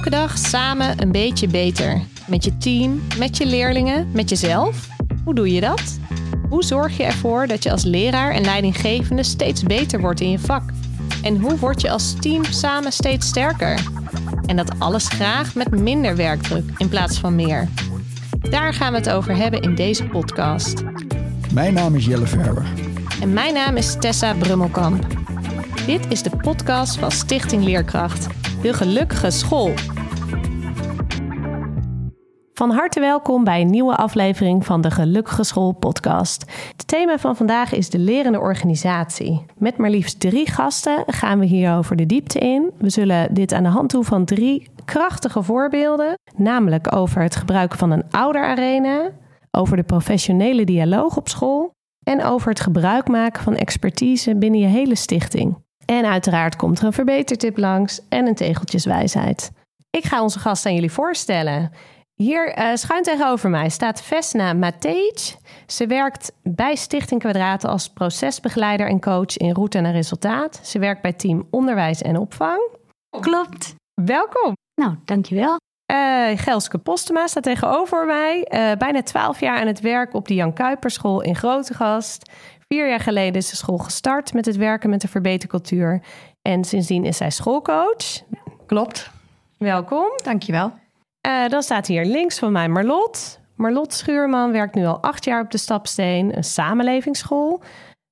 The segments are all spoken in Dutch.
Elke dag samen een beetje beter. Met je team, met je leerlingen, met jezelf. Hoe doe je dat? Hoe zorg je ervoor dat je als leraar en leidinggevende steeds beter wordt in je vak? En hoe word je als team samen steeds sterker? En dat alles graag met minder werkdruk in plaats van meer. Daar gaan we het over hebben in deze podcast. Mijn naam is Jelle Verber. En mijn naam is Tessa Brummelkamp. Dit is de podcast van Stichting Leerkracht, de gelukkige school. Van harte welkom bij een nieuwe aflevering van de Gelukkige School podcast. Het thema van vandaag is de lerende organisatie. Met maar liefst drie gasten gaan we hierover de diepte in. We zullen dit aan de hand doen van drie krachtige voorbeelden, namelijk over het gebruiken van een ouderarena, over de professionele dialoog op school en over het gebruik maken van expertise binnen je hele stichting. En uiteraard komt er een verbetertip langs en een tegeltjeswijsheid. Ik ga onze gast aan jullie voorstellen. Hier uh, schuin tegenover mij staat Vesna Matej. Ze werkt bij Stichting Kwadraten als procesbegeleider en coach in route naar resultaat. Ze werkt bij team onderwijs en opvang. Klopt. Welkom. Nou, dankjewel. Uh, Gelske Postema staat tegenover mij. Uh, bijna twaalf jaar aan het werk op de Jan Kuiperschool in Grootegast. Vier jaar geleden is de school gestart met het werken met de verbetercultuur. En sindsdien is zij schoolcoach. Klopt. Welkom. Dankjewel. Uh, dan staat hier links van mij Marlot. Marlot Schuurman werkt nu al acht jaar op de Stapsteen, een samenlevingsschool.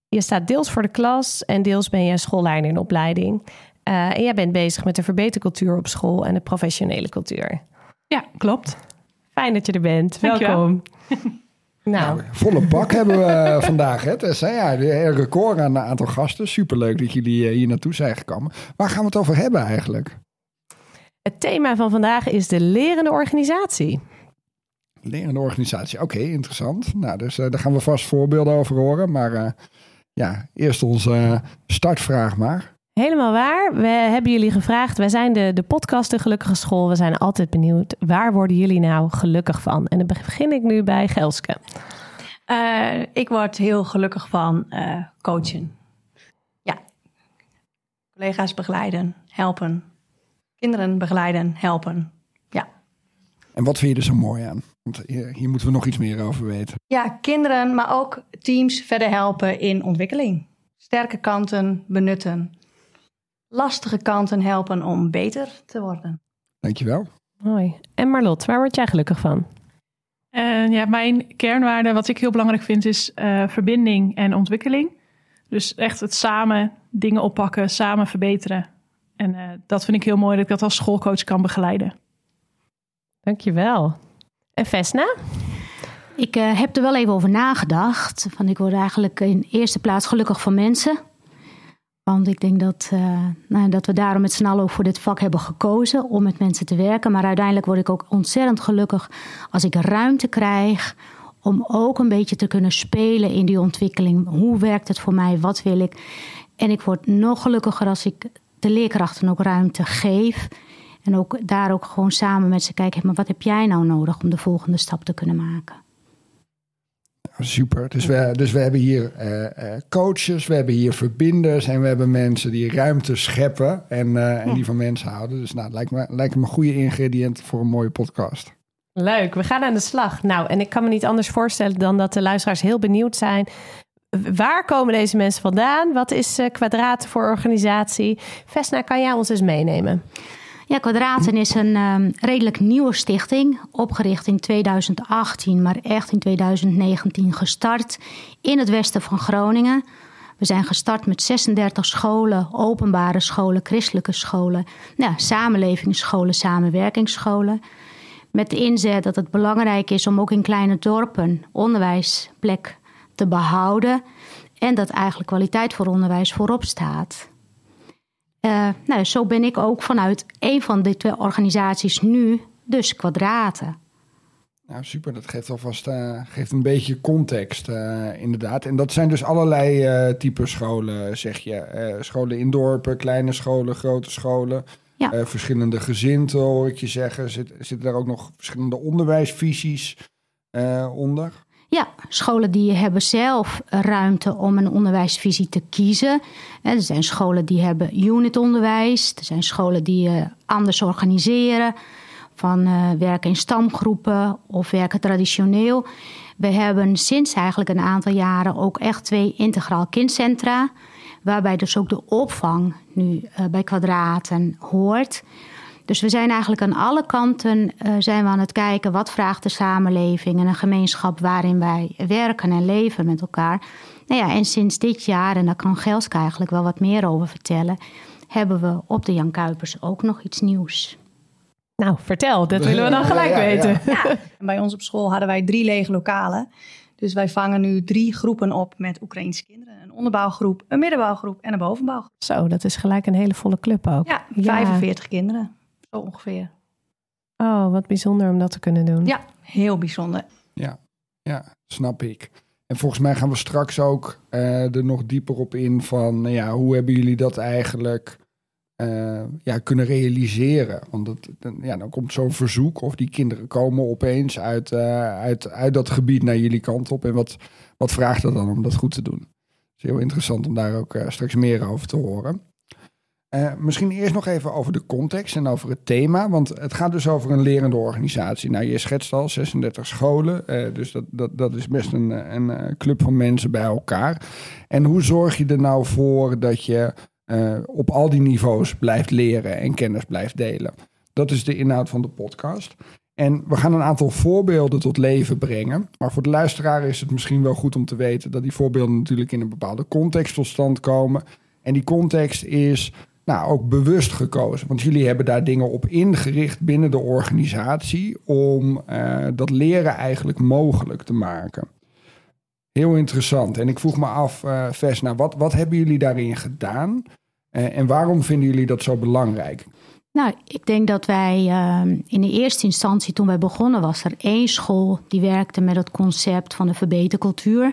Je staat deels voor de klas en deels ben je schoolleider in opleiding. Uh, en jij bent bezig met de verbetercultuur op school en de professionele cultuur. Ja, klopt. Fijn dat je er bent. Welkom. Nou. nou. volle bak hebben we vandaag. Hè, Tessa. Ja, een record aan een aantal gasten. Superleuk dat jullie hier naartoe zijn gekomen. Waar gaan we het over hebben eigenlijk? Het thema van vandaag is de lerende organisatie. Lerende organisatie, oké, interessant. Nou, dus uh, daar gaan we vast voorbeelden over horen. Maar uh, ja, eerst onze startvraag maar. Helemaal waar. We hebben jullie gevraagd. Wij zijn de, de podcast De Gelukkige School. We zijn altijd benieuwd. Waar worden jullie nou gelukkig van? En dan begin ik nu bij Gelske. Uh, ik word heel gelukkig van uh, coachen. Ja. Collega's begeleiden, helpen. Kinderen begeleiden, helpen. Ja. En wat vind je er zo mooi aan? Want hier, hier moeten we nog iets meer over weten. Ja, kinderen, maar ook teams verder helpen in ontwikkeling. Sterke kanten benutten lastige kanten helpen om beter te worden. Dankjewel. Mooi. En Marlot, waar word jij gelukkig van? Uh, ja, mijn kernwaarde, wat ik heel belangrijk vind, is uh, verbinding en ontwikkeling. Dus echt het samen dingen oppakken, samen verbeteren. En uh, dat vind ik heel mooi dat ik dat als schoolcoach kan begeleiden. Dankjewel. En Vesna? Ik heb er wel even over nagedacht. Van ik word eigenlijk in eerste plaats gelukkig van mensen. Want ik denk dat, uh, nou, dat we daarom met z'n allen ook voor dit vak hebben gekozen om met mensen te werken. Maar uiteindelijk word ik ook ontzettend gelukkig als ik ruimte krijg om ook een beetje te kunnen spelen in die ontwikkeling. Hoe werkt het voor mij? Wat wil ik? En ik word nog gelukkiger als ik de leerkrachten ook ruimte geef. En ook daar ook gewoon samen met ze kijken, maar wat heb jij nou nodig om de volgende stap te kunnen maken? Super. Dus we, dus we hebben hier uh, coaches, we hebben hier verbinders en we hebben mensen die ruimte scheppen en, uh, en die van mensen houden. Dus nou, lijkt me, lijkt me een goede ingrediënt voor een mooie podcast. Leuk, we gaan aan de slag. Nou, en ik kan me niet anders voorstellen dan dat de luisteraars heel benieuwd zijn. Waar komen deze mensen vandaan? Wat is Kwadraten voor organisatie? Vesna, kan jij ons eens meenemen? Ja, Kwadraten is een um, redelijk nieuwe stichting, opgericht in 2018, maar echt in 2019 gestart in het westen van Groningen. We zijn gestart met 36 scholen, openbare scholen, christelijke scholen, ja, samenlevingsscholen, samenwerkingsscholen. Met de inzet dat het belangrijk is om ook in kleine dorpen onderwijsplek te behouden en dat eigenlijk kwaliteit voor onderwijs voorop staat. Uh, nou, zo ben ik ook vanuit een van die twee organisaties nu, dus Kwadraten. Nou, super. Dat geeft alvast uh, geeft een beetje context, uh, inderdaad. En dat zijn dus allerlei uh, type scholen, zeg je. scholen in dorpen, kleine scholen, grote scholen. Ja. verschillende gezinten, hoor ik je zeggen. Zit, zitten daar ook nog verschillende onderwijsvisies onder? Ja, scholen die hebben zelf ruimte om een onderwijsvisie te kiezen. Er zijn scholen die hebben unitonderwijs. Er zijn scholen die uh, anders organiseren. Van uh, werken in stamgroepen of werken traditioneel. We hebben sinds eigenlijk een aantal jaren ook echt twee integraal kindcentra. Waarbij dus ook de opvang nu bij kwadraten hoort. Dus we zijn eigenlijk aan alle kanten uh, zijn we aan het kijken wat vraagt de samenleving en een gemeenschap waarin wij werken en leven met elkaar. Nou ja, en sinds dit jaar, en daar kan Gelska eigenlijk wel wat meer over vertellen, hebben we op de Jan Kuipers ook nog iets nieuws. Nou, vertel, dat willen we dan gelijk ja, ja, weten. Ja. Bij ons op school hadden wij drie lege lokalen. Dus wij vangen nu drie groepen op met Oekraïnse kinderen. Een onderbouwgroep, een middenbouwgroep en een bovenbouwgroep. Zo, dat is gelijk een hele volle club ook. Ja, 45 kinderen. Zo ongeveer. Oh, wat bijzonder om dat te kunnen doen. Ja, heel bijzonder. Ja, ja snap ik. En volgens mij gaan we straks ook uh, er nog dieper op in van, nou ja, hoe hebben jullie dat eigenlijk uh, ja, kunnen realiseren? Want dat, ja, dan komt zo'n verzoek of die kinderen komen opeens uit, uh, uit, uit dat gebied naar jullie kant op. En wat, wat vraagt dat dan om dat goed te doen? Het is heel interessant om daar ook straks meer over te horen. Uh, misschien eerst nog even over de context en over het thema. Want het gaat dus over een lerende organisatie. Nou, je schetst al 36 scholen. Uh, dus dat, dat, dat is best een, een club van mensen bij elkaar. En hoe zorg je er nou voor dat je op al die niveaus blijft leren en kennis blijft delen? Dat is de inhoud van de podcast. En we gaan een aantal voorbeelden tot leven brengen. Maar voor de luisteraar is het misschien wel goed om te weten dat die voorbeelden natuurlijk in een bepaalde context tot stand komen. En die context is nou, ook bewust gekozen. Want jullie hebben daar dingen op ingericht binnen de organisatie om uh, dat leren eigenlijk mogelijk te maken. Heel interessant. En ik vroeg me af, uh, Ves, nou, wat, wat hebben jullie daarin gedaan? Uh, en waarom vinden jullie dat zo belangrijk? Nou, ik denk dat wij uh, in de eerste instantie, toen wij begonnen, was er één school die werkte met het concept van de verbetercultuur.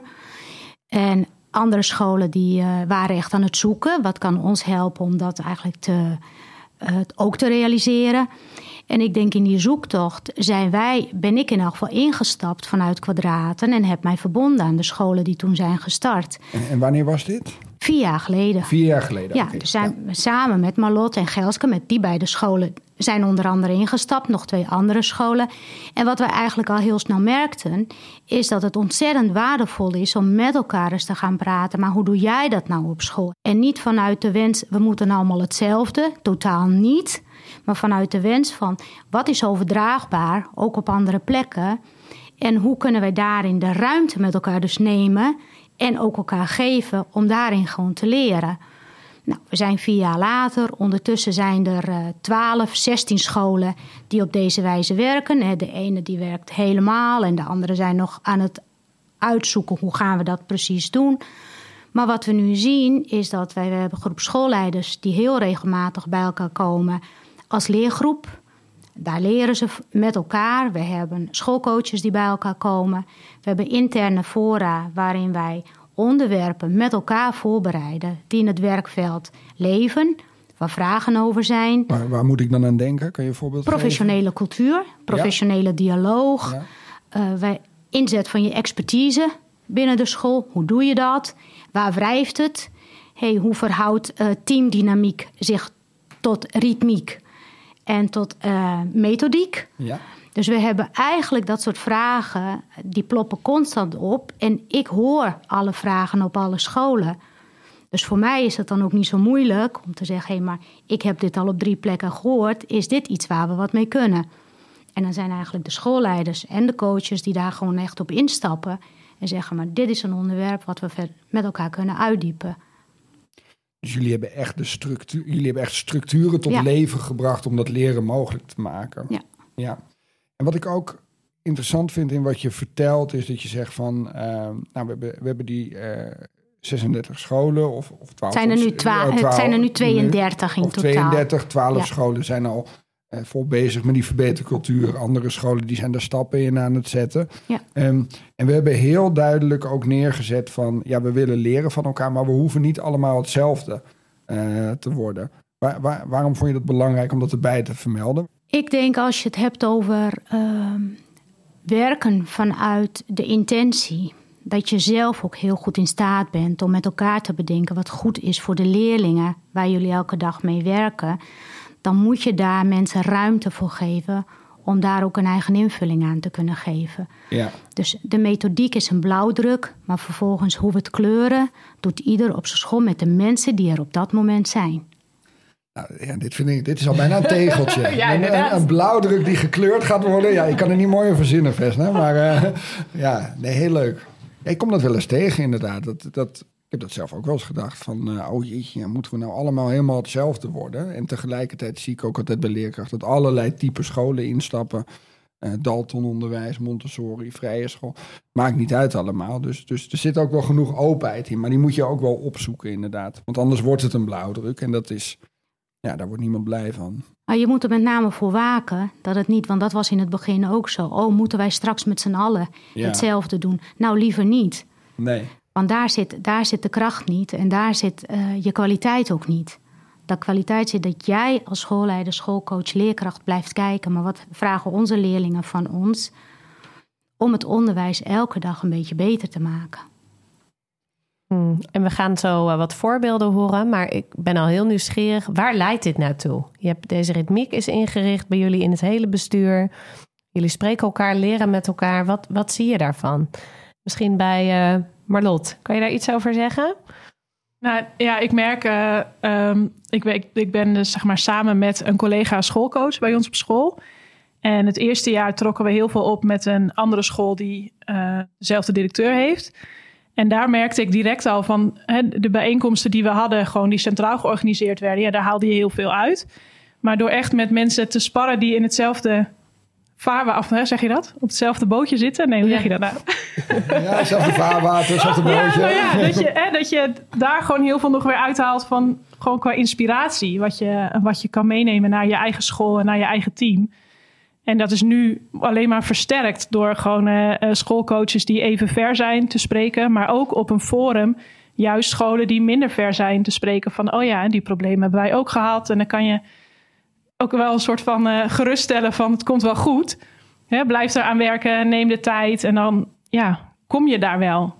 En andere scholen die uh, waren echt aan het zoeken. Wat kan ons helpen om dat eigenlijk te, uh, ook te realiseren? En ik denk in die zoektocht zijn wij, ben ik in elk geval ingestapt vanuit kwadraten en heb mij verbonden aan de scholen die toen zijn gestart. En wanneer was dit? Vier jaar geleden. Vier jaar geleden. Ja, okay. dus zijn ja. samen met Marlotte en Gelske, met die beide scholen, zijn onder andere ingestapt. Nog twee andere scholen. En wat we eigenlijk al heel snel merkten, is dat het ontzettend waardevol is om met elkaar eens te gaan praten. Maar hoe doe jij dat nou op school? En niet vanuit de wens, we moeten allemaal hetzelfde. Totaal niet. Maar vanuit de wens van, wat is overdraagbaar, ook op andere plekken? En hoe kunnen wij daarin de ruimte met elkaar dus nemen en ook elkaar geven om daarin gewoon te leren. Nou, we zijn vier jaar later. Ondertussen zijn er uh, 12, 16 scholen die op deze wijze werken. De ene die werkt helemaal en de andere zijn nog aan het uitzoeken hoe gaan we dat precies doen. Maar wat we nu zien is dat wij we hebben groep schoolleiders die heel regelmatig bij elkaar komen als leergroep. Daar leren ze met elkaar. We hebben schoolcoaches die bij elkaar komen. We hebben interne fora waarin wij onderwerpen met elkaar voorbereiden die in het werkveld leven, waar vragen over zijn. Waar, waar moet ik dan aan denken? Kan je een voorbeeld Professionele geven? cultuur, professionele ja. dialoog, ja. Uh, wij, inzet van je expertise binnen de school. Hoe doe je dat? Waar wrijft het? Hey, hoe verhoudt uh, teamdynamiek zich tot ritmiek? En tot uh, methodiek. Ja. Dus we hebben eigenlijk dat soort vragen, die ploppen constant op. En ik hoor alle vragen op alle scholen. Dus voor mij is het dan ook niet zo moeilijk om te zeggen: hé, hey, maar ik heb dit al op drie plekken gehoord. Is dit iets waar we wat mee kunnen? En dan zijn eigenlijk de schoolleiders en de coaches die daar gewoon echt op instappen. En zeggen: maar dit is een onderwerp wat we met elkaar kunnen uitdiepen. Dus jullie hebben echt de structuur, jullie hebben echt structuren tot Ja. leven gebracht om dat leren mogelijk te maken. Ja. ja. En wat ik ook interessant vind in wat je vertelt, is dat je zegt van, eh, nou, we hebben, we hebben die eh 36 scholen of, of 12. Het zijn er nu, of- twa- oh, het 12 zijn er nu 32 in of totaal. 32, 12 Ja. scholen zijn al eh, vol bezig met die verbetercultuur. Andere scholen die zijn daar stappen in aan het zetten. Ja. Ehm, en we hebben heel duidelijk ook neergezet van... ja, we willen leren van elkaar... maar we hoeven niet allemaal hetzelfde eh, te worden. Waar, waar- waarom vond je het belangrijk om dat erbij te vermelden? Ik denk als je het hebt over ehm, werken vanuit de intentie dat je zelf ook heel goed in staat bent om met elkaar te bedenken wat goed is voor de leerlingen waar jullie elke dag mee werken, dan moet je daar mensen ruimte voor geven om daar ook een eigen invulling aan te kunnen geven. Ja. Dus de methodiek is een blauwdruk, maar vervolgens hoe we het kleuren, doet ieder op zijn school met de mensen die er op dat moment zijn. Nou, ja, dit, vind ik, dit is al bijna een tegeltje. Ja, een, inderdaad. een, een blauwdruk die gekleurd gaat worden. Ja, je kan er niet mooier verzinnen, Vesna. Maar eh, ja, nee, heel leuk. Ik kom dat wel eens tegen, inderdaad. Dat, dat, ik heb dat zelf ook wel eens gedacht. Van, eh, oh jeetje, moeten we nou allemaal helemaal hetzelfde worden? En tegelijkertijd zie ik ook altijd bij leerkrachten... dat allerlei type scholen instappen. Eh Daltononderwijs, Montessori, vrije school. Maakt niet uit allemaal. Dus, dus er zit ook wel genoeg openheid in. Maar die moet je ook wel opzoeken, inderdaad. Want anders wordt het een blauwdruk. En dat is... Ja, daar wordt niemand blij van. Maar je moet er met name voor waken dat het niet, want dat was in het begin ook zo. Oh, moeten wij straks met z'n allen Ja. hetzelfde doen? Nou, liever niet. Nee. Want daar zit, daar zit de kracht niet en daar zit eh, je kwaliteit ook niet. De kwaliteit zit dat jij als schoolleider, schoolcoach, leerkracht blijft kijken. Maar wat vragen onze leerlingen van ons? Om het onderwijs elke dag een beetje beter te maken. Hmm. En we gaan zo eh, wat voorbeelden horen, maar ik ben al heel nieuwsgierig. Waar leidt dit naartoe? Je hebt deze ritmiek is ingericht bij jullie in het hele bestuur. Jullie spreken elkaar, leren met elkaar. Wat, wat zie je daarvan? Misschien bij eh, Marlot. Kan je daar iets over zeggen? Nou ja, ik merk, eh, ehm, ik, ben- ik, ben dus zeg maar samen met een collega schoolcoach bij ons op school. En het eerste jaar trokken we heel veel op met een andere school die eh, dezelfde directeur heeft. En daar merkte ik direct al van hè, de bijeenkomsten die we hadden, gewoon die centraal georganiseerd werden, ja, daar haalde je heel veel uit. Maar door echt met mensen te sparren die in hetzelfde vaarwater, of hè, zeg je dat? Op hetzelfde bootje zitten? Nee, hoe zeg je dat nou? Ja, zelfde vaarwater, zelfde Ja, broodje. nou ja, dat je, hè, dat je daar gewoon heel veel nog weer uithaalt van gewoon qua inspiratie. Wat je, wat je kan meenemen naar je eigen school en naar je eigen team. En dat is nu alleen maar versterkt door gewoon eh, eh, schoolcoaches die even ver zijn te spreken. Maar ook op een forum juist scholen die minder ver zijn te spreken van... oh ja, die problemen hebben wij ook gehad. En dan kan je ook wel een soort van eh, geruststellen van het komt wel goed. Hè, blijf eraan werken, neem de tijd en dan ja, kom je daar wel.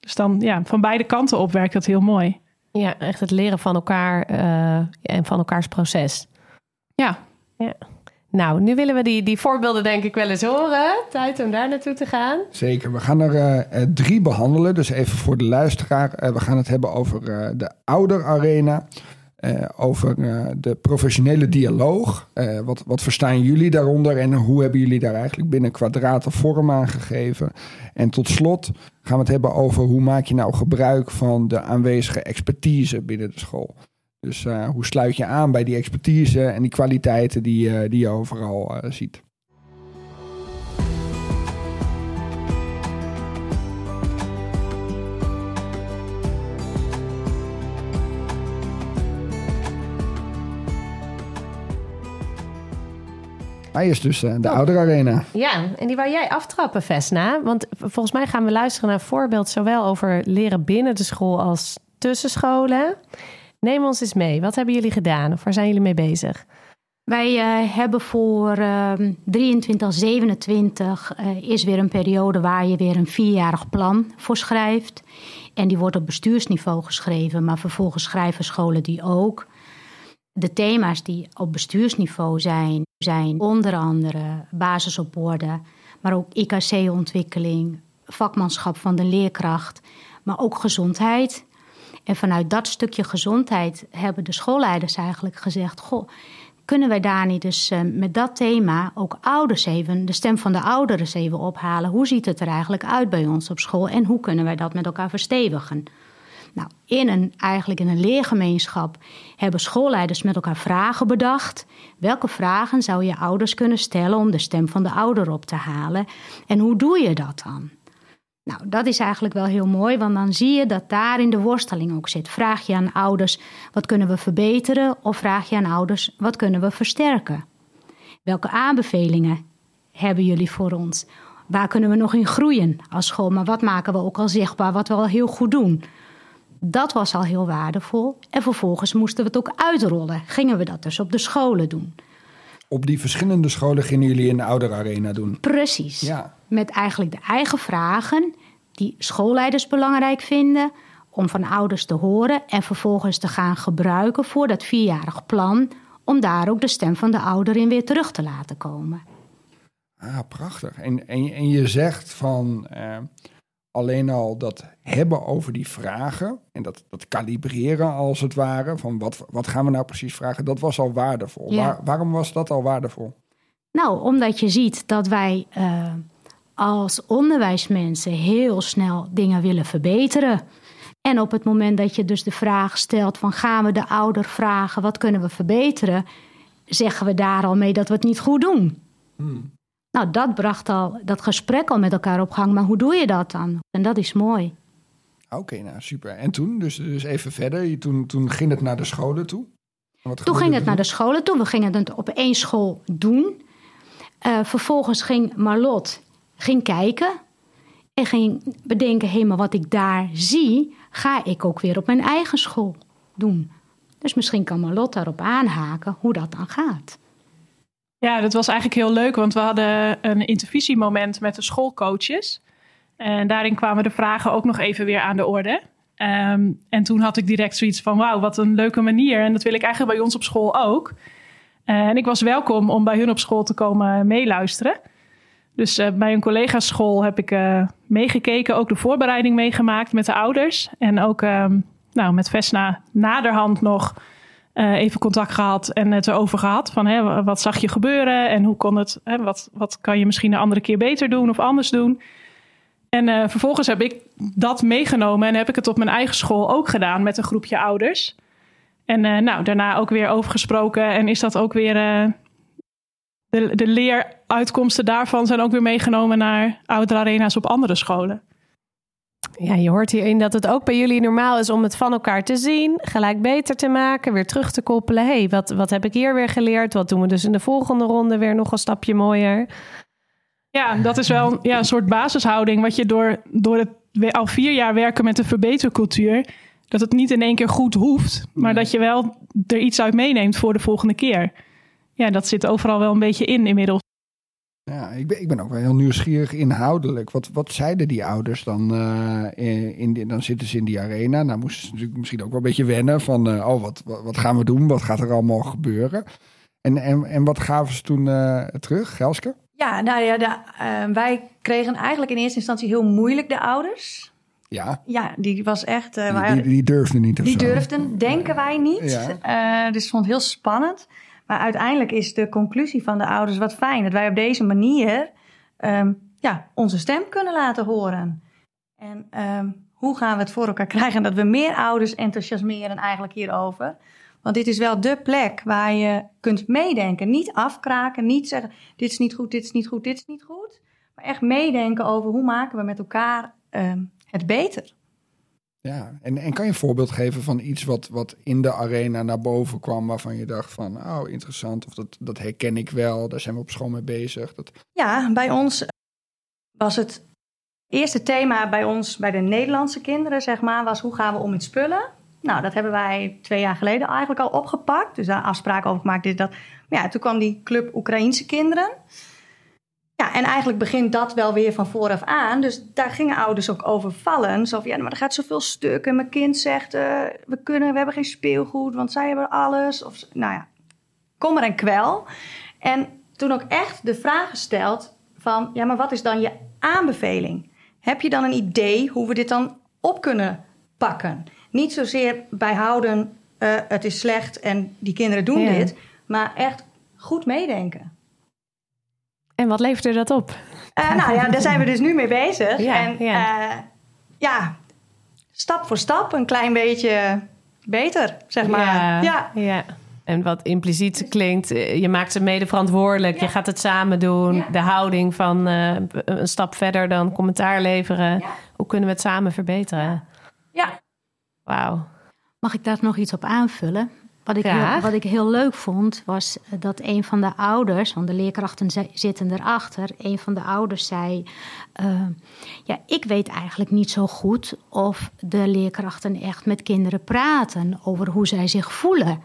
Dus dan ja, van beide kanten op werkt dat heel mooi. Ja, echt het leren van elkaar eh, en van elkaars proces. Ja, Nou, nu willen we die, die voorbeelden denk ik wel eens horen. Tijd om daar naartoe te gaan. Zeker, we gaan er eh, drie behandelen. Dus even voor de luisteraar. We gaan het hebben over eh, de ouderarena. Eh over eh, de professionele dialoog. Eh, wat, wat verstaan jullie daaronder en hoe hebben jullie daar eigenlijk binnen kwadraten vorm aan gegeven? En tot slot gaan we het hebben over hoe maak je nou gebruik van de aanwezige expertise binnen de school. Dus hoe sluit je aan bij die expertise en die kwaliteiten die, die je overal ziet. Hij is dus eh, de ouderarena. Ja, en die wou jij aftrappen, Vesna. Want volgens mij gaan we luisteren naar een voorbeeld... zowel over leren binnen de school als tussenscholen. Neem ons eens mee. Wat hebben jullie gedaan? Of waar zijn jullie mee bezig? Wij eh, hebben voor ehm 23, 27 eh, is weer een periode waar je weer een vierjarig plan voor schrijft. En die wordt op bestuursniveau geschreven, maar vervolgens schrijven scholen die ook. De thema's die op bestuursniveau zijn, zijn onder andere basis op orde, maar ook IKC-ontwikkeling, vakmanschap van de leerkracht, maar ook gezondheid. En vanuit dat stukje gezondheid hebben de schoolleiders eigenlijk gezegd: Goh, kunnen wij daar niet dus met dat thema ook ouders even, de stem van de ouderen even ophalen? Hoe ziet het er eigenlijk uit bij ons op school en hoe kunnen wij dat met elkaar verstevigen? Nou, in een, eigenlijk in een leergemeenschap hebben schoolleiders met elkaar vragen bedacht. Welke vragen zou je ouders kunnen stellen om de stem van de ouder op te halen? En hoe doe je dat dan? Nou, dat is eigenlijk wel heel mooi, want dan zie je dat daar in de worsteling ook zit. Vraag je aan ouders, wat kunnen we verbeteren? Of vraag je aan ouders, wat kunnen we versterken? Welke aanbevelingen hebben jullie voor ons? Waar kunnen we nog in groeien als school? Maar wat maken we ook al zichtbaar, wat we al heel goed doen? Dat was al heel waardevol. En vervolgens moesten we het ook uitrollen. Gingen we dat dus op de scholen doen. op die verschillende scholen gingen jullie een ouderarena doen. Precies. Ja. Met eigenlijk de eigen vragen die schoolleiders belangrijk vinden om van ouders te horen en vervolgens te gaan gebruiken voor dat vierjarig plan om daar ook de stem van de ouder in weer terug te laten komen. Ah, prachtig. En, en, en je zegt van eh, alleen al dat hebben over die vragen en dat, dat kalibreren als het ware, van wat, wat gaan we nou precies vragen, dat was al waardevol. Ja. Waar- waarom was dat al waardevol? Nou, omdat je ziet dat wij eh, als onderwijsmensen heel snel dingen willen verbeteren. En op het moment dat je dus de vraag stelt van gaan we de ouder vragen wat kunnen we verbeteren, zeggen we daar al mee dat we het niet goed doen. Nou, dat bracht al dat gesprek al met elkaar op gang. Maar hoe doe je dat dan? En dat is mooi. Oké, nou super. En toen, dus, dus even verder, toen, toen ging het naar de scholen toe. Wat Toen ging het naar de scholen toe. We gingen het op één school doen. Eh, vervolgens ging Marlot ging kijken. En ging bedenken, hé, maar wat ik daar zie... ga ik ook weer op mijn eigen school doen. Dus misschien kan Marlot daarop aanhaken hoe dat dan gaat. Ja, dat was eigenlijk heel leuk, want we hadden een intervisiemoment met de schoolcoaches. En daarin kwamen de vragen ook nog even weer aan de orde. Ehm, en toen had ik direct zoiets van: wauw, wat een leuke manier. En dat wil ik eigenlijk bij ons op school ook. Eh, en ik was welkom om bij hun op school te komen meeluisteren. Dus eh, bij een collega's school heb ik eh, meegekeken, ook de voorbereiding meegemaakt met de ouders. En ook ehm, nou, met Vesna naderhand nog eh, even contact gehad en het erover gehad. Van hè, wat zag je gebeuren en hoe kon het, hè, wat, wat kan je misschien een andere keer beter doen of anders doen. En eh, vervolgens heb ik dat meegenomen en heb ik het op mijn eigen school ook gedaan met een groepje ouders. En eh, nou, daarna ook weer over gesproken en is dat ook weer. de, de leeruitkomsten daarvan zijn ook weer meegenomen naar ouderarena's op andere scholen. Ja, je hoort hierin dat het ook bij jullie normaal is om het van elkaar te zien, gelijk beter te maken, weer terug te koppelen. hey, wat, wat heb ik hier weer geleerd? Wat doen we dus in de volgende ronde weer nog een stapje mooier? Ja, dat is wel ja, een soort basishouding. Wat je door, door het al vier jaar werken met de verbetercultuur. Dat het niet in één keer goed hoeft. Maar dat je wel er iets uit meeneemt voor de volgende keer. Ja, dat zit overal wel een beetje in inmiddels. Ja, ik ben, ik ben ook wel heel nieuwsgierig inhoudelijk. Wat, wat zeiden die ouders dan? eh, in, dan zitten ze in die arena. Nou moesten ze natuurlijk misschien ook wel een beetje wennen van... eh, oh, wat, wat, wat gaan we doen? Wat gaat er allemaal gebeuren? En, en, en wat gaven ze toen eh, terug, Gelske? Ja, nou ja, de, wij kregen eigenlijk in eerste instantie heel moeilijk de ouders. Ja, Ja, die was echt... die, die, die durfden niet Die zo. durfden, denken wij niet. Dus ik vond het heel spannend. Maar uiteindelijk is de conclusie van de ouders wat fijn. Dat wij op deze manier ehm, ja, onze stem kunnen laten horen. En ehm, hoe gaan we het voor elkaar krijgen dat we meer ouders enthousiasmeren eigenlijk hierover? Want dit is wel de plek waar je kunt meedenken. Niet afkraken, niet zeggen dit is niet goed, dit is niet goed, dit is niet goed. Maar echt meedenken over hoe maken we met elkaar ehm, het beter. Ja, en, en kan je een voorbeeld geven van iets wat, wat in de arena naar boven kwam... waarvan je dacht van, oh, interessant, of dat, dat herken ik wel. Daar zijn we op school mee bezig. Dat, Ja, bij ons was het eerste thema bij ons, bij de Nederlandse kinderen, zeg maar, was hoe gaan we om met spullen. Nou, dat hebben wij twee jaar geleden eigenlijk al opgepakt. Dus daar afspraken over gemaakt. Dit, dat. Maar ja, toen kwam die club Oekraïense kinderen. Ja, en eigenlijk begint dat wel weer van vooraf aan. Dus daar gingen ouders ook over vallen. Zo van, ja, maar er gaat zoveel stuk. En mijn kind zegt, eh, we, kunnen, we hebben geen speelgoed, want zij hebben alles. Of, nou ja, kom er en kwel. En toen ook echt de vraag gesteld van... ja, maar wat is dan je aanbeveling? Heb je dan een idee hoe we dit dan op kunnen pakken? Niet zozeer bijhouden, eh, het is slecht en die kinderen doen Ja. dit... maar echt goed meedenken. En wat leverde dat op? Eh, nou ja, daar zijn we dus nu mee bezig. Ja, en ja. ja. ja, stap voor stap een klein beetje beter, zeg maar. Ja, ja. ja. En wat impliciet klinkt, eh, je maakt ze mede verantwoordelijk. Je gaat het samen doen. Ja. De houding van eh, een stap verder dan commentaar leveren. Ja. Hoe kunnen we het samen verbeteren? ja. Wauw. Mag ik daar nog iets op aanvullen? Wat ik, heel, wat ik heel leuk vond, was dat een van de ouders, want de leerkrachten zi- zitten erachter, een van de ouders zei: eh, Ja, ik weet eigenlijk niet zo goed of de leerkrachten echt met kinderen praten over hoe zij zich voelen.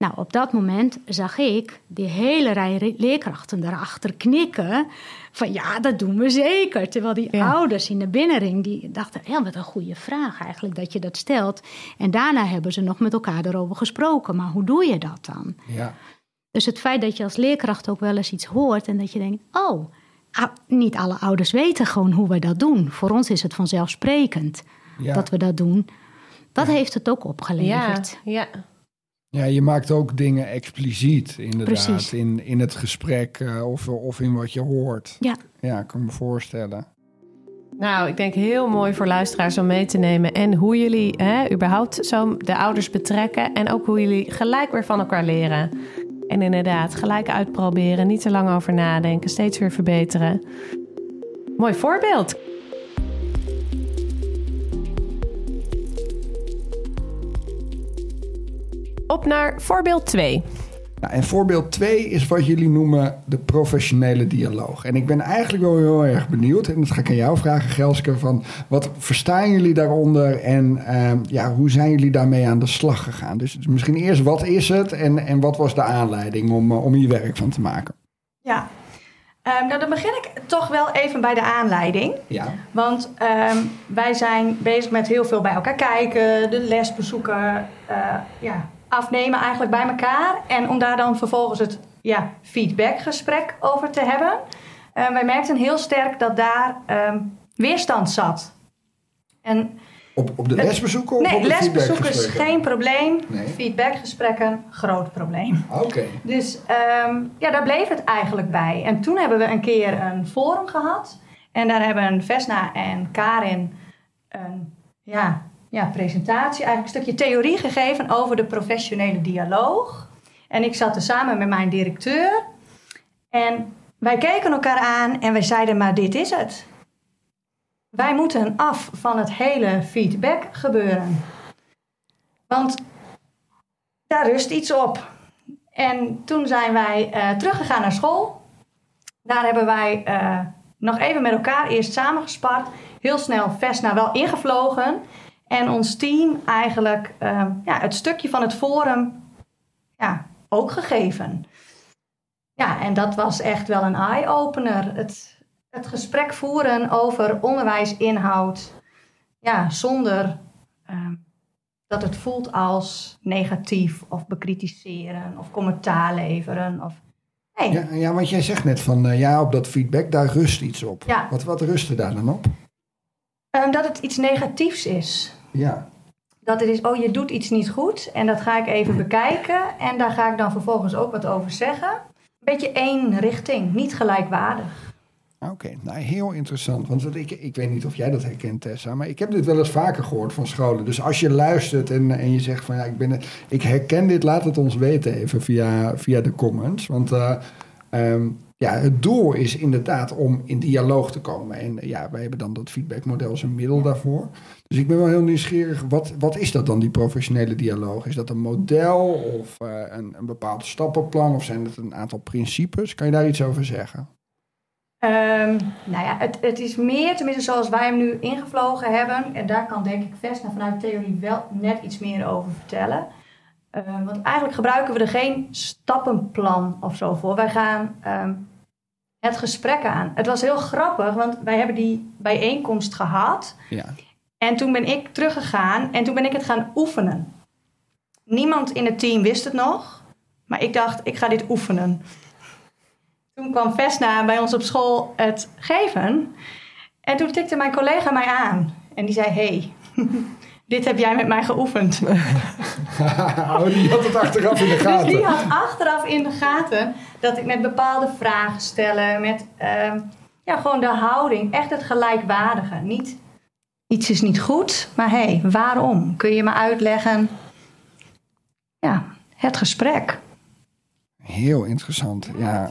Nou, op dat moment zag ik die hele rij leerkrachten erachter knikken. Van ja, dat doen we zeker. Terwijl die ouders in de binnenring, die dachten... ja, wat een goede vraag eigenlijk dat je dat stelt. En daarna hebben ze nog met elkaar erover gesproken. Maar hoe doe je dat dan? Ja. Dus het feit dat je als leerkracht ook wel eens iets hoort... en dat je denkt, oh, niet alle ouders weten gewoon hoe we dat doen. Voor ons is het vanzelfsprekend Ja. dat we dat doen. Dat heeft het ook opgeleverd. Ja, ja. Je maakt ook dingen expliciet, inderdaad. Precies. In, in het gesprek eh, of, of in wat je hoort. Ja. Ja, kan me voorstellen. Nou, ik denk heel mooi voor luisteraars om mee te nemen. En hoe jullie hè, überhaupt zo de ouders betrekken. En ook hoe jullie gelijk weer van elkaar leren. En inderdaad, gelijk uitproberen. Niet te lang over nadenken. Steeds weer verbeteren. Mooi voorbeeld. Op naar voorbeeld 2. Nou, en voorbeeld 2 is wat jullie noemen de professionele dialoog. En ik ben eigenlijk wel heel erg benieuwd, en dat ga ik aan jou vragen, Gelske, van wat verstaan jullie daaronder en ehm, ja, hoe zijn jullie daarmee aan de slag gegaan? Dus misschien eerst, wat is het en, en wat was de aanleiding om, eh, om hier werk van te maken? Ja, Ehm, nou dan begin ik toch wel even bij de aanleiding. Ja. Want ehm, wij zijn bezig met heel veel bij elkaar kijken, de les bezoeken, eh, ja, afnemen eigenlijk bij elkaar. En om daar dan vervolgens het ja, feedbackgesprek over te hebben. Eh, wij merkten heel sterk dat daar ehm, weerstand zat. En Op, op de lesbezoeken of nee, op de lesbezoeken is feedbackgesprekken? geen probleem. Nee. Feedbackgesprekken, groot probleem. Oké. Dus ehm, ja, daar bleef het eigenlijk bij. En toen hebben we een keer een forum gehad. En daar hebben Vesna en Karin een ja, ja, presentatie, eigenlijk een stukje theorie gegeven over de professionele dialoog. En ik zat er samen met mijn directeur. En wij keken elkaar aan en wij zeiden, maar dit is het. Wij moeten af van het hele feedback gebeuren. Want daar rust iets op. En toen zijn wij eh, teruggegaan naar school. Daar hebben wij eh, nog even met elkaar eerst samengespart. Heel snel Vesna wel ingevlogen. En ons team eigenlijk eh, ja, het stukje van het forum ja, ook gegeven. Ja, en dat was echt wel een eye-opener. Het, het gesprek voeren over onderwijsinhoud. Ja, zonder ehm, dat het voelt als negatief of bekritiseren of commentaar leveren. Of... Ja, ja, want jij zegt net van eh, ja, op dat feedback, daar rust iets op. Ja. Wat, wat rustte daar dan op? ehm, dat het iets negatiefs is. Ja. Dat het is, oh je doet iets niet goed en dat ga ik even bekijken en daar ga ik dan vervolgens ook wat over zeggen. Een beetje één richting, niet gelijkwaardig. Oké, nou heel interessant. Want ik, ik weet niet of jij dat herkent, Tessa, maar ik heb dit wel eens vaker gehoord van scholen. Dus als je luistert en, en je zegt van ja, ik, ben, ik herken dit, laat het ons weten even via, via de comments. Want eh, ehm, ja, het doel is inderdaad om in dialoog te komen. En ja, wij hebben dan dat feedbackmodel als een middel daarvoor. Dus ik ben wel heel nieuwsgierig, wat, wat is dat dan, die professionele dialoog? Is dat een model of eh, een, een bepaald stappenplan of zijn het een aantal principes? Kan je daar iets over zeggen? Ehm, nou ja, het, het is meer, tenminste zoals wij hem nu ingevlogen hebben. En daar kan denk ik Vesna vanuit theorie wel net iets meer over vertellen. Ehm, want eigenlijk gebruiken we er geen stappenplan of zo voor. Wij gaan ehm, het gesprek aan. Het was heel grappig, want wij hebben die bijeenkomst gehad. Ja. En toen ben ik teruggegaan en toen ben ik het gaan oefenen. Niemand in het team wist het nog, maar ik dacht, ik ga dit oefenen. Toen kwam Vesna bij ons op school het geven. En toen tikte mijn collega mij aan. En die zei, hey, dit heb jij met mij geoefend. oh, die had het achteraf in de gaten. Dus die had achteraf in de gaten dat ik met bepaalde vragen stellen, met ehm, ja, gewoon de houding, echt het gelijkwaardige. Niet iets is niet goed, maar hé, hey, waarom? Kun je me uitleggen? Ja, het gesprek. Heel interessant, ja.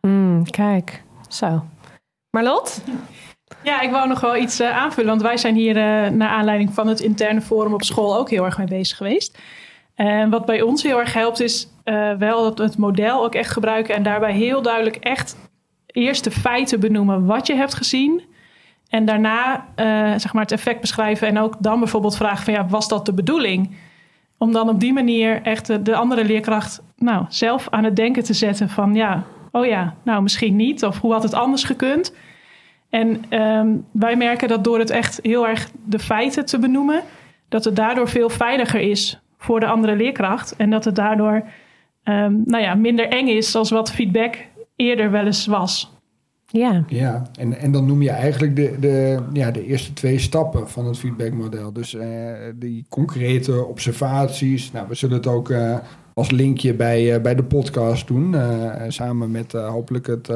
Hmm, kijk, zo. Marlot? Ja, ik wou nog wel iets eh, aanvullen. Want wij zijn hier eh, naar aanleiding van het interne forum op school ook heel erg mee bezig geweest. En wat bij ons heel erg helpt is eh, wel dat we het model ook echt gebruiken. En daarbij heel duidelijk echt eerst de feiten benoemen wat je hebt gezien. En daarna eh, zeg maar het effect beschrijven. En ook dan bijvoorbeeld vragen van ja, was dat de bedoeling? Om dan op die manier echt de, de andere leerkracht nou, zelf aan het denken te zetten van ja, oh ja, nou misschien niet. Of hoe had het anders gekund? En ehm, wij merken dat door het echt heel erg de feiten te benoemen, dat het daardoor veel veiliger is voor de andere leerkracht. En dat het daardoor ehm, nou ja, minder eng is, zoals wat feedback eerder wel eens was. Ja. Ja, en, en dan noem je eigenlijk de, de, ja, de eerste twee stappen van het feedbackmodel. Dus uh, die concrete observaties. Nou, we zullen het ook uh, als linkje bij, uh, bij de podcast doen. samen met hopelijk het,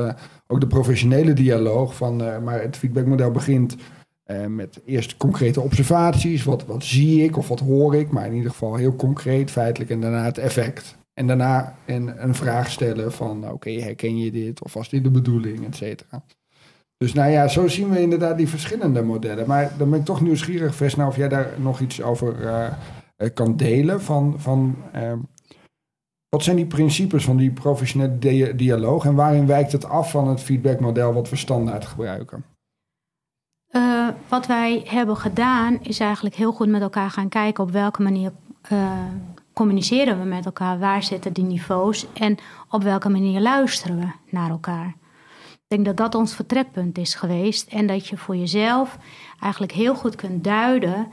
ook de professionele dialoog. Van, maar het feedbackmodel begint met eerst concrete observaties. Wat, wat zie ik of wat hoor ik? Maar in ieder geval heel concreet, feitelijk. En daarna het effect. En daarna een, een vraag stellen van, oké, herken je dit? Of was dit de bedoeling, et cetera. Dus nou ja, zo zien we inderdaad die verschillende modellen. Maar dan ben ik toch nieuwsgierig, Vesna, of jij daar nog iets over uh, kan delen. Van, van uh, wat zijn die principes van die professionele dialoog en waarin wijkt het af van het feedbackmodel wat we standaard gebruiken? Uh, wat wij hebben gedaan is eigenlijk heel goed met elkaar gaan kijken op welke manier communiceren we met elkaar? Waar zitten die niveaus? En op welke manier luisteren we naar elkaar? Ik denk dat dat ons vertrekpunt is geweest. En dat je voor jezelf eigenlijk heel goed kunt duiden.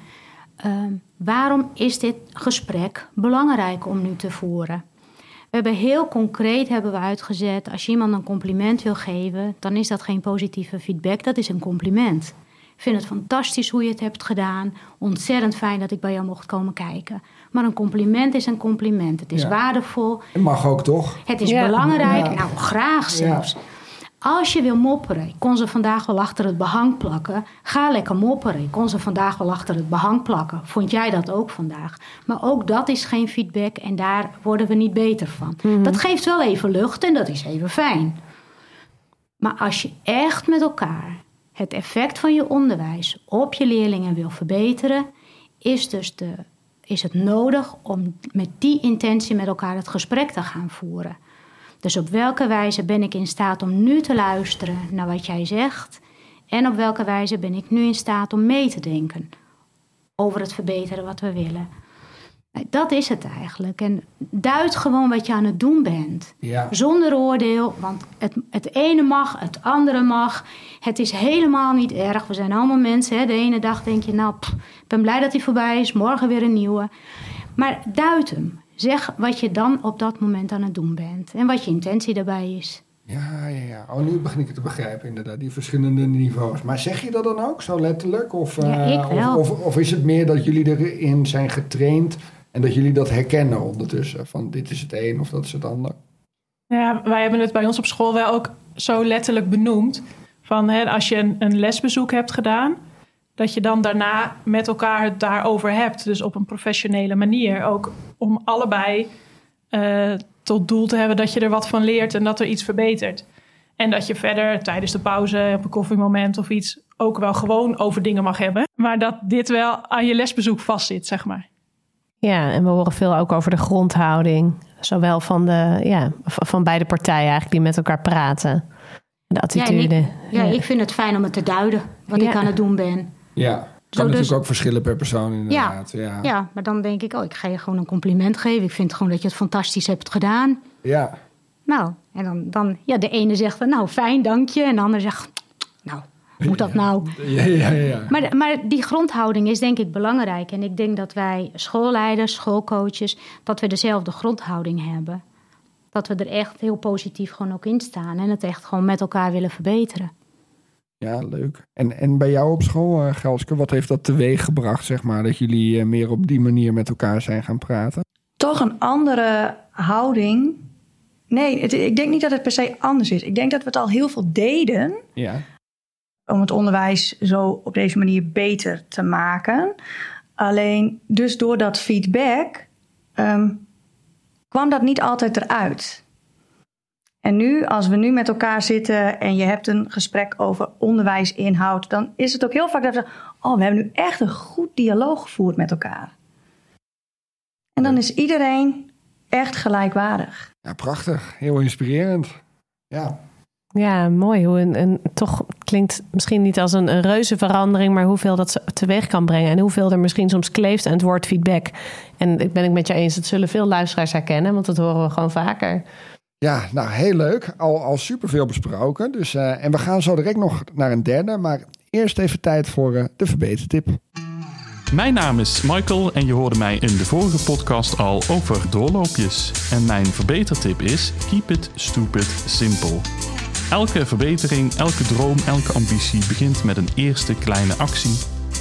Uh, waarom is dit gesprek belangrijk om nu te voeren? We hebben heel concreet hebben we uitgezet. Als je iemand een compliment wil geven, dan is dat geen positieve feedback. Dat is een compliment. Ik vind het fantastisch hoe je het hebt gedaan. Ontzettend fijn dat ik bij jou mocht komen kijken. Maar een compliment is een compliment. Het is waardevol. Het mag ook toch? Het is belangrijk. Nou, graag zelfs. Als je wil mopperen, ik kon ze vandaag wel achter het behang plakken. Ga lekker mopperen. Ik kon ze vandaag wel achter het behang plakken. Vond jij dat ook vandaag? Maar ook dat is geen feedback en daar worden we niet beter van. Mhm. Dat geeft wel even lucht en dat is even fijn. Maar als je echt met elkaar het effect van je onderwijs op je leerlingen wil verbeteren, is dus de is het nodig om met die intentie met elkaar het gesprek te gaan voeren. Dus op welke wijze ben ik in staat om nu te luisteren naar wat jij zegt? En op welke wijze ben ik nu in staat om mee te denken over het verbeteren wat we willen? Dat is het eigenlijk. En duid gewoon wat je aan het doen bent. Ja. Zonder oordeel, want het, het ene mag, het andere mag. Het is helemaal niet erg. We zijn allemaal mensen. Hè? De ene dag denk je, nou, ben blij dat hij voorbij is. Morgen weer een nieuwe. Maar duid hem. Zeg wat je dan op dat moment aan het doen bent. En wat je intentie daarbij is. Ja, ja, ja. Oh, nu begin ik het te begrijpen, inderdaad. Die verschillende niveaus. Maar zeg je dat dan ook zo letterlijk? Of, ja, ik wel. Of, of, of is het meer dat jullie erin zijn getraind en dat jullie dat herkennen ondertussen? Van dit is het een of dat is het ander? Ja, wij hebben het bij ons op school wel ook zo letterlijk benoemd. Van hè, als je een, een lesbezoek hebt gedaan, dat je dan daarna met elkaar het daarover hebt. Dus op een professionele manier. Ook om allebei uh, tot doel te hebben dat je er wat van leert en dat er iets verbetert. En dat je verder tijdens de pauze, op een koffiemoment of iets, ook wel gewoon over dingen mag hebben. Maar dat dit wel aan je lesbezoek vastzit, zeg maar. Ja, en we horen veel ook over de grondhouding. Zowel van, de, ja, van beide partijen eigenlijk die met elkaar praten. De attitude. Ja, ik, ja, ik vind het fijn om het te duiden wat Ja. ik aan het doen ben. Ja, kan Zo natuurlijk dus- ook verschillen per persoon inderdaad. Ja, ja. Ja, maar dan denk ik, oh, ik ga je gewoon een compliment geven. Ik vind gewoon dat je het fantastisch hebt gedaan. ja. Nou, en dan, dan ja, de ene zegt, dan, nou, fijn, dank je. En de ander zegt, nou, moet dat nou? ja, ja, ja. Maar, maar die grondhouding is denk ik belangrijk. En ik denk dat wij schoolleiders, schoolcoaches, dat we dezelfde grondhouding hebben. Dat we er echt heel positief gewoon ook in staan. En het echt gewoon met elkaar willen verbeteren. Ja, leuk. En, en bij jou op school, uh, Gelske, wat heeft dat teweeg gebracht, zeg maar, dat jullie eh, meer op die manier met elkaar zijn gaan praten? Toch een andere houding. Nee, het- ik denk niet dat het per se anders is. Ik denk dat we het al heel veel deden Ja. om het onderwijs zo op deze manier beter te maken. Alleen dus door dat feedback ehm, kwam dat niet altijd eruit. En nu, als we nu met elkaar zitten en je hebt een gesprek over onderwijsinhoud, dan is het ook heel vaak dat we zeggen: Oh, we hebben nu echt een goed dialoog gevoerd met elkaar. En dan is iedereen echt gelijkwaardig. ja, prachtig. Heel inspirerend. Ja. Ja, mooi hoe een, een toch klinkt misschien niet als een, een reuze verandering, maar hoeveel dat teweeg kan brengen. En hoeveel er misschien soms kleeft aan het woord feedback. En ik ben ik met je eens, dat zullen veel luisteraars herkennen, want dat horen we gewoon vaker. Ja, nou heel leuk. Al, al superveel besproken. Dus, uh, en we gaan zo direct nog naar een derde. Maar eerst even tijd voor uh, de verbetertip. Mijn naam is Michael en je hoorde mij in de vorige podcast al over doorloopjes. En mijn verbetertip is: keep it stupid simple. Elke verbetering, elke droom, elke ambitie begint met een eerste kleine actie.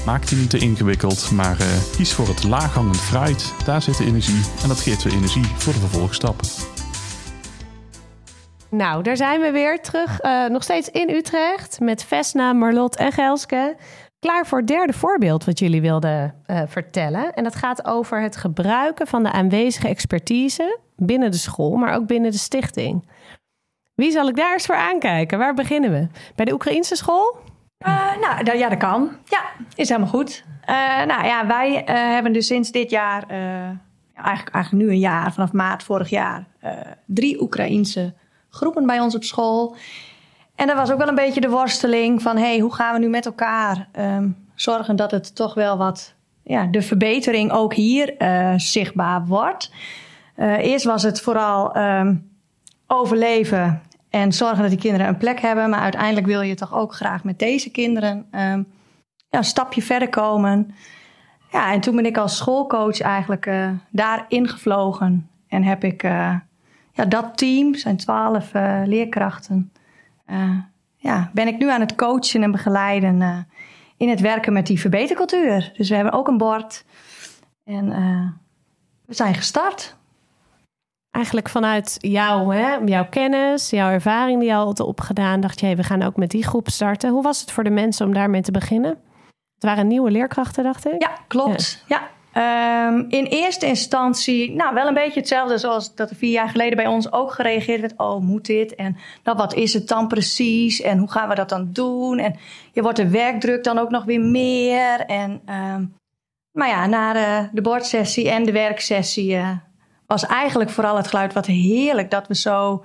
Maak die niet te ingewikkeld, maar uh, kies voor het laaghangend fruit. Daar zit de energie en dat geeft weer energie voor de vervolgstap. Nou, daar zijn we weer terug. Uh, nog steeds in Utrecht met Vesna, Marlot en Gelske. Klaar voor het derde voorbeeld wat jullie wilden uh, vertellen. En dat gaat over het gebruiken van de aanwezige expertise binnen de school, maar ook binnen de stichting. Wie zal ik daar eens voor aankijken? Waar beginnen we? Bij de Oekraïnse school? Uh, nou, ja, dat kan. Ja, is helemaal goed. Nou ja, wij hebben dus sinds dit jaar, eigenlijk, eigenlijk nu een jaar, vanaf maart vorig jaar, drie Oekraïense groepen bij ons op school. En dat was ook wel een beetje de worsteling van... hey, hoe gaan we nu met elkaar um, zorgen dat het toch wel wat... Ja, de verbetering ook hier uh, zichtbaar wordt. Uh, eerst was het vooral um, overleven en zorgen dat die kinderen een plek hebben. Maar uiteindelijk wil je toch ook graag met deze kinderen um, ja, een stapje verder komen. Ja, en toen ben ik als schoolcoach eigenlijk uh, daar ingevlogen. En heb ik ja, dat team, zijn twaalf uh, leerkrachten, uh, ja, ben ik nu aan het coachen en begeleiden uh, in het werken met die verbetercultuur. Dus we hebben ook een bord en we zijn gestart. Eigenlijk vanuit jou, hè, jouw kennis, jouw ervaring die je al had opgedaan, dacht je, hey, we gaan ook met die groep starten. Hoe was het voor de mensen om daarmee te beginnen? Het waren nieuwe leerkrachten, dacht ik. Ja, klopt. ja. Um, in eerste instantie, nou wel een beetje hetzelfde zoals dat er vier jaar geleden bij ons ook gereageerd werd. Oh, moet dit? En nou, wat is het dan precies? En hoe gaan we dat dan doen? En je wordt de werkdruk dan ook nog weer meer. En, um, maar ja, na de, de bordsessie en de werksessie uh, was eigenlijk vooral het geluid wat heerlijk dat we zo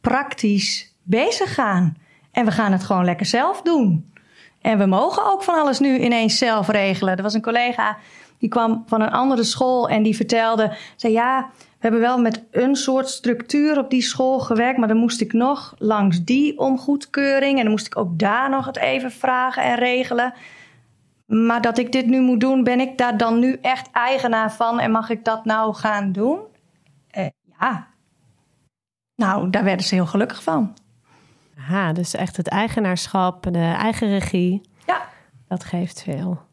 praktisch bezig gaan. En we gaan het gewoon lekker zelf doen. En we mogen ook van alles nu ineens zelf regelen. Er was een collega die kwam van een andere school en die vertelde, zei ja, we hebben wel met een soort structuur op die school gewerkt, maar dan moest ik nog langs die om goedkeuring en dan moest ik ook daar nog het even vragen en regelen. Maar dat ik dit nu moet doen, ben ik daar dan nu echt eigenaar van en mag ik dat nou gaan doen? Eh, ja. Nou, daar werden ze heel gelukkig van. Aha, dus echt het eigenaarschap, de eigen regie. Ja. Dat geeft veel.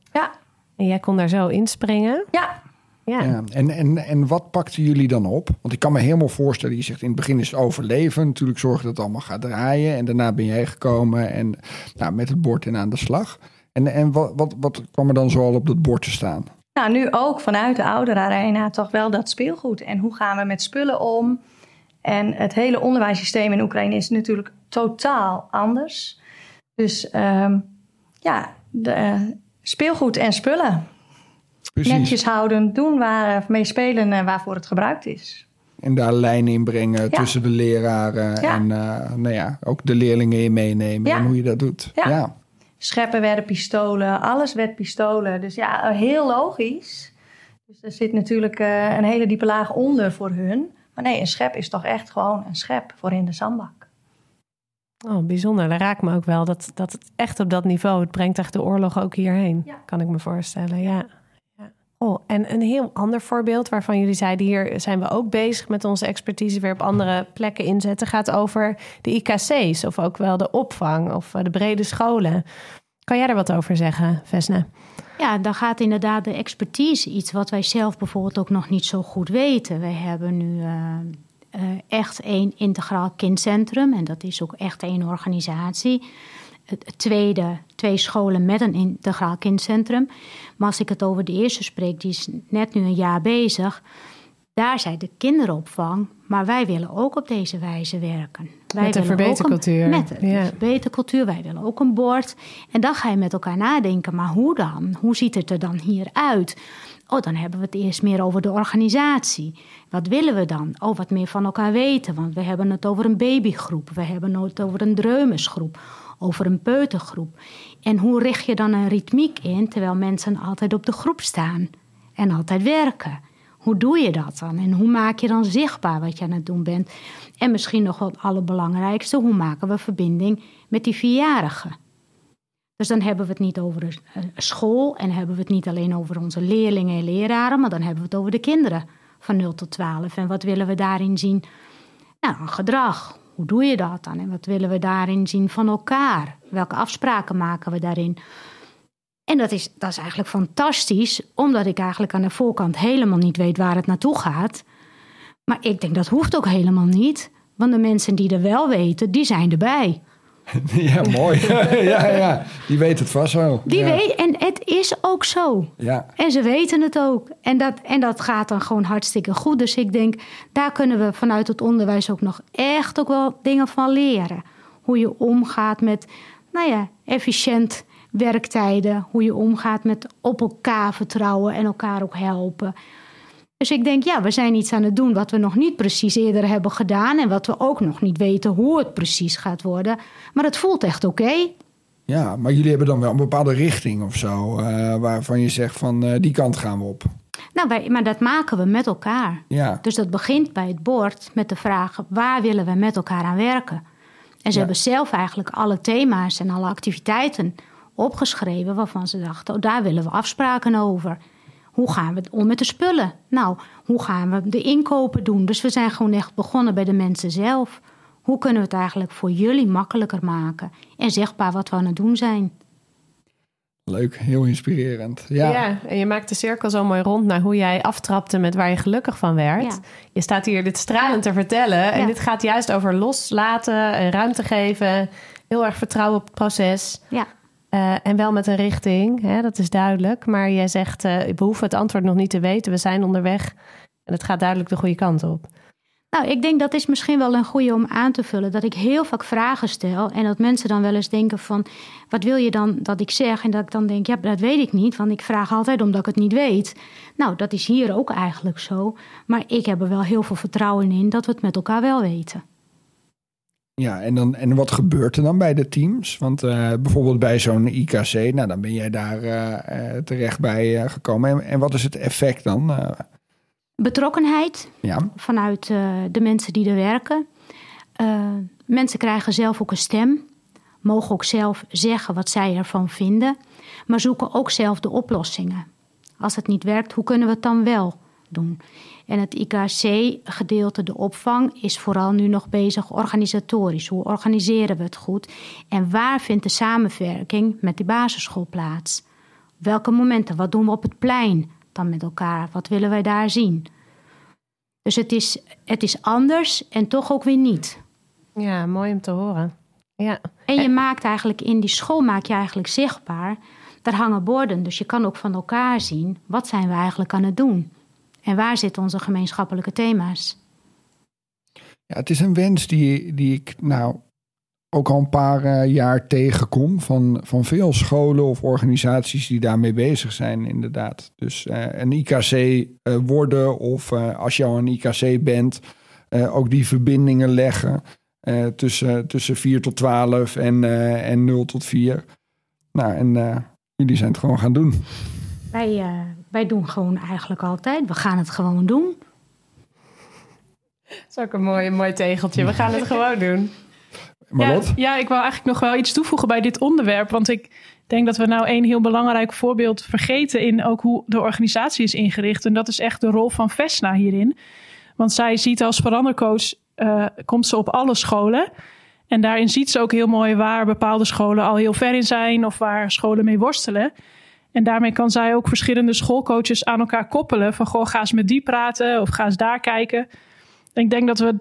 En jij kon daar zo inspringen. Ja. Ja. ja. en, en, en wat pakten jullie dan op? Want ik kan me helemaal voorstellen, je zegt in het begin is het overleven. Natuurlijk zorgen dat het allemaal gaat draaien. En daarna ben jij gekomen en nou, met het bord en aan de slag. En, en wat, wat, wat kwam er dan zoal op dat bord te staan? Nou, nu ook vanuit de ouderarena toch wel dat speelgoed. En hoe gaan we met spullen om? En het hele onderwijssysteem in Oekraïne is natuurlijk totaal anders. Dus um, ja, de, speelgoed en spullen. Precies. Netjes houden, doen waar, mee spelen uh, waarvoor het gebruikt is. En daar lijnen in brengen ja. tussen de leraren ja. en uh, nou ja, ook de leerlingen in meenemen en hoe je dat doet. Ja. Scheppen werden pistolen, alles werd pistolen. Dus ja, heel logisch. Dus er zit natuurlijk uh, een hele diepe laag onder voor hun. Maar nee, een schep is toch echt gewoon een schep voor in de zandbak. Oh, bijzonder. Dat raakt me ook wel. Dat, dat het echt op dat niveau, het brengt echt de oorlog ook hierheen. Ja. Kan ik me voorstellen, ja. ja. Oh, en een heel ander voorbeeld waarvan jullie zeiden... hier zijn we ook bezig met onze expertise weer op andere plekken inzetten... gaat over de IKC's of ook wel de opvang of de brede scholen. Kan jij daar wat over zeggen, Vesna? Ja, dan gaat inderdaad de expertise iets wat wij zelf bijvoorbeeld ook nog niet zo goed weten. Wij hebben nu... Uh, uh, echt één integraal kindcentrum. En dat is ook echt één organisatie. Het tweede, twee scholen met een integraal kindcentrum. Maar als ik het over de eerste spreek, die is net nu een jaar bezig. Daar zijn de kinderopvang, maar wij willen ook op deze wijze werken. Wij met de verbetercultuur. Met de ja. verbetercultuur. Wij willen ook een bord. En dan ga je met elkaar nadenken, maar hoe dan? Hoe ziet het er dan hier uit? Oh, dan hebben we het eerst meer over de organisatie. Wat willen we dan? Oh, wat meer van elkaar weten. Want we hebben het over een babygroep. We hebben het over een dreumesgroep. over een peutergroep. En hoe richt je dan een ritmiek in terwijl mensen altijd op de groep staan en altijd werken? Hoe doe je dat dan? En hoe maak je dan zichtbaar wat je aan het doen bent? En misschien nog wel het allerbelangrijkste, hoe maken we verbinding met die vierjarigen? Dus dan hebben we het niet over school en hebben we het niet alleen over onze leerlingen en leraren, maar dan hebben we het over de kinderen van 0 tot 12. En wat willen we daarin zien? Nou, een gedrag. Hoe doe je dat dan? En wat willen we daarin zien van elkaar? Welke afspraken maken we daarin? En dat is, dat is eigenlijk fantastisch, omdat ik eigenlijk aan de voorkant helemaal niet weet waar het naartoe gaat. Maar ik denk dat hoeft ook helemaal niet, want de mensen die er wel weten, die zijn erbij. Ja, mooi. ja, ja, die weet het vast wel. Die ja. weet, en het is ook zo. Ja. En ze weten het ook. En dat, en dat gaat dan gewoon hartstikke goed. Dus ik denk, daar kunnen we vanuit het onderwijs ook nog echt ook wel dingen van leren. Hoe je omgaat met, nou ja, efficiënt werktijden. Hoe je omgaat met op elkaar vertrouwen en elkaar ook helpen. Dus ik denk, ja, we zijn iets aan het doen wat we nog niet precies eerder hebben gedaan. En wat we ook nog niet weten hoe het precies gaat worden. Maar het voelt echt oké. Ja, maar jullie hebben dan wel een bepaalde richting of zo. Uh, waarvan je zegt van uh, die kant gaan we op. Nou, wij, maar dat maken we met elkaar. Ja. Dus dat begint bij het bord met de vraag: waar willen we met elkaar aan werken? En ze Ja. hebben zelf eigenlijk alle thema's en alle activiteiten opgeschreven waarvan ze dachten: oh, daar willen we afspraken over. Hoe gaan we om met de spullen? Nou, hoe gaan we de inkopen doen? Dus we zijn gewoon echt begonnen bij de mensen zelf. Hoe kunnen we het eigenlijk voor jullie makkelijker maken en zichtbaar wat we aan het doen zijn? Leuk, heel inspirerend. Ja. Ja, en je maakt de cirkel zo mooi rond naar hoe jij aftrapte met waar je gelukkig van werd. Ja. Je staat hier dit stralend te vertellen. En Ja. dit gaat juist over loslaten en ruimte geven. Heel erg vertrouwen op het proces. Ja, Eh, en wel met een richting, hè, dat is duidelijk. Maar jij zegt, eh we hoeven het antwoord nog niet te weten. We zijn onderweg en het gaat duidelijk de goede kant op. Nou, ik denk dat is misschien wel een goede om aan te vullen. Dat ik heel vaak vragen stel en dat mensen dan wel eens denken van... wat wil je dan dat ik zeg? En dat ik dan denk, ja, dat weet ik niet. Want ik vraag altijd omdat ik het niet weet. Nou, dat is hier ook eigenlijk zo. Maar ik heb er wel heel veel vertrouwen in dat we het met elkaar wel weten. Ja en, dan, en wat gebeurt er dan bij de teams? Want eh, bijvoorbeeld bij zo'n IKC, nou, dan ben jij daar eh, eh, terecht bij gekomen. En, en wat is het effect dan? Betrokkenheid ja, vanuit de mensen die er werken. Mensen krijgen zelf ook een stem, mogen ook zelf zeggen wat zij ervan vinden, maar zoeken ook zelf de oplossingen. Als het niet werkt, hoe kunnen we het dan wel doen? En het IKC-gedeelte, de opvang, is vooral nu nog bezig organisatorisch. Hoe organiseren we het goed? En waar vindt de samenwerking met die basisschool plaats? Welke momenten? Wat doen we op het plein dan met elkaar? Wat willen wij daar zien? Dus het is, het is anders en toch ook weer niet. Ja, mooi om te horen. Ja, En je maakt eigenlijk in die school maak je eigenlijk zichtbaar. Daar hangen borden, dus je kan ook van elkaar zien wat zijn we eigenlijk aan het doen. En waar zitten onze gemeenschappelijke thema's? Ja, het is een wens die, die ik nou ook al een paar eh, jaar tegenkom van, van veel scholen of organisaties die daarmee bezig zijn, inderdaad. Dus eh, een IKC eh, worden of als je al een IKC bent, ook die verbindingen leggen tussen, tussen 4 tot 12 en, en 0 tot 4. Nou, en jullie zijn het gewoon gaan doen. Wij, wij doen gewoon eigenlijk altijd. We gaan het gewoon doen. dat is ook een mooi, mooi tegeltje. We gaan het gewoon doen. Ja, ja, ik wil eigenlijk nog wel iets toevoegen bij dit onderwerp. Want ik denk dat we nou een heel belangrijk voorbeeld vergeten in ook hoe de organisatie is ingericht. En dat is echt de rol van Vesna hierin. Want zij ziet als verandercoach, eh, komt ze op alle scholen. En daarin ziet ze ook heel mooi waar bepaalde scholen al heel ver in zijn of waar scholen mee worstelen. En daarmee kan zij ook verschillende schoolcoaches aan elkaar koppelen. Van goh, ga eens met die praten of ga eens daar kijken. En ik denk dat we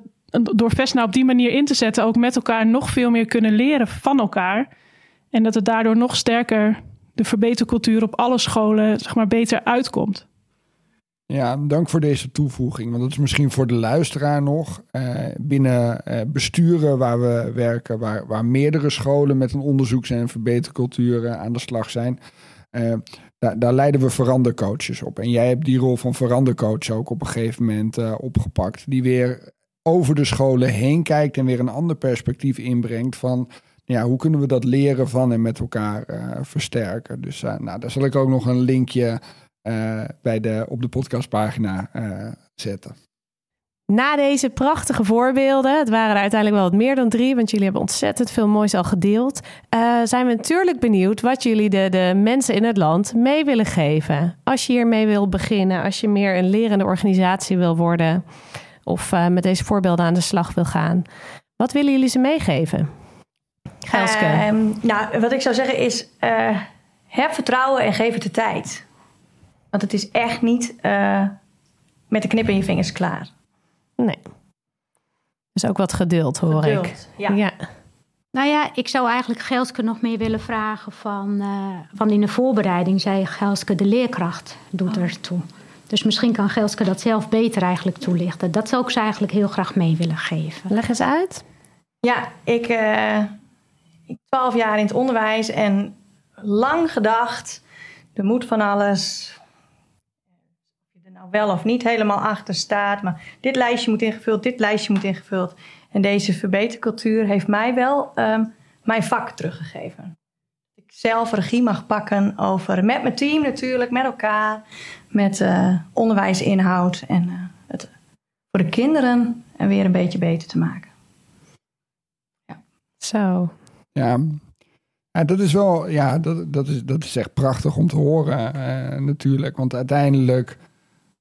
door Vesna op die manier in te zetten ook met elkaar nog veel meer kunnen leren van elkaar. En dat het daardoor nog sterker de verbetercultuur op alle scholen zeg maar, beter uitkomt. Ja, dank voor deze toevoeging. Want dat is misschien voor de luisteraar nog. eh, binnen eh, besturen waar we werken, waar, waar meerdere scholen met een onderzoeks- en verbetercultuur eh, aan de slag zijn. Eh, daar, daar leiden we verandercoaches op. En jij hebt die rol van verandercoach ook op een gegeven moment eh, opgepakt. Die weer over de scholen heen kijkt en weer een ander perspectief inbrengt van ja, hoe kunnen we dat leren van en met elkaar eh, versterken? Dus nou, daar zal ik ook nog een linkje bij de, op de podcastpagina zetten. Na deze prachtige voorbeelden, het waren er uiteindelijk wel wat meer dan drie, want jullie hebben ontzettend veel moois al gedeeld, zijn we natuurlijk benieuwd wat jullie de, de mensen in het land mee willen geven. Als je hiermee wil beginnen, als je meer een lerende organisatie wil worden of met deze voorbeelden aan de slag wil gaan. Wat willen jullie ze meegeven? Gelske. Uh, nou, wat ik zou zeggen is: uh, heb vertrouwen en geef het de tijd. Want het is echt niet met de knip in je vingers klaar. Nee. Dus ook wat geduld, hoor geduld, ik. Ja. ja. Nou ja, ik zou eigenlijk Gelske nog meer willen vragen van... Uh, van in de voorbereiding zei Gelske de leerkracht doet Oh. ertoe. Dus misschien kan Gelske dat zelf beter eigenlijk toelichten. Dat zou ik ze eigenlijk heel graag mee willen geven. Leg eens uit. Ja, ik, uh, ik twaalf jaar in het onderwijs en lang gedacht, er moet van alles. Of je er nou wel of niet helemaal achter staat, maar dit lijstje moet ingevuld, dit lijstje moet ingevuld. En deze verbetercultuur heeft mij wel um, mijn vak teruggegeven. Ik zelf regie mag pakken over, met mijn team natuurlijk, met elkaar, met uh, onderwijsinhoud en uh, het voor de kinderen en weer een beetje beter te maken. Zo. Ja, ja, dat is wel, ja, dat, dat, is, dat is echt prachtig om te horen uh, natuurlijk. Want uiteindelijk,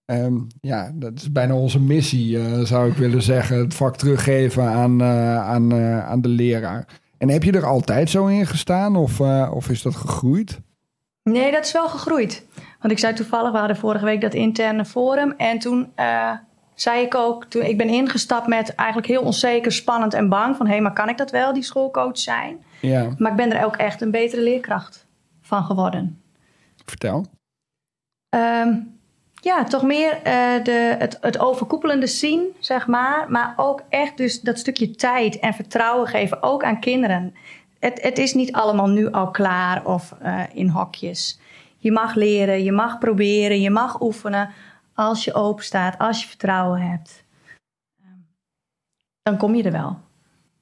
um, ja, dat is bijna onze missie, uh, zou ik willen zeggen. Het vak teruggeven aan, uh, aan, aan de leraar. En heb je er altijd zo in gestaan of, of is dat gegroeid? Nee, dat is wel gegroeid. Want ik zei toevallig, we hadden vorige week dat interne forum. En toen zei ik ook, toen ik ben ingestapt met eigenlijk heel onzeker, spannend en bang. Van hé, hey, maar kan ik dat wel, die schoolcoach zijn? Ja. Maar ik ben er ook echt een betere leerkracht van geworden. Vertel. Um, ja, toch meer uh, de, het, het overkoepelende zien, zeg maar. Maar ook echt dus dat stukje tijd en vertrouwen geven, ook aan kinderen. Het, het is niet allemaal nu al klaar of uh, in hokjes. Je mag leren, je mag proberen, je mag oefenen als je open staat, als je vertrouwen hebt, dan kom je er wel.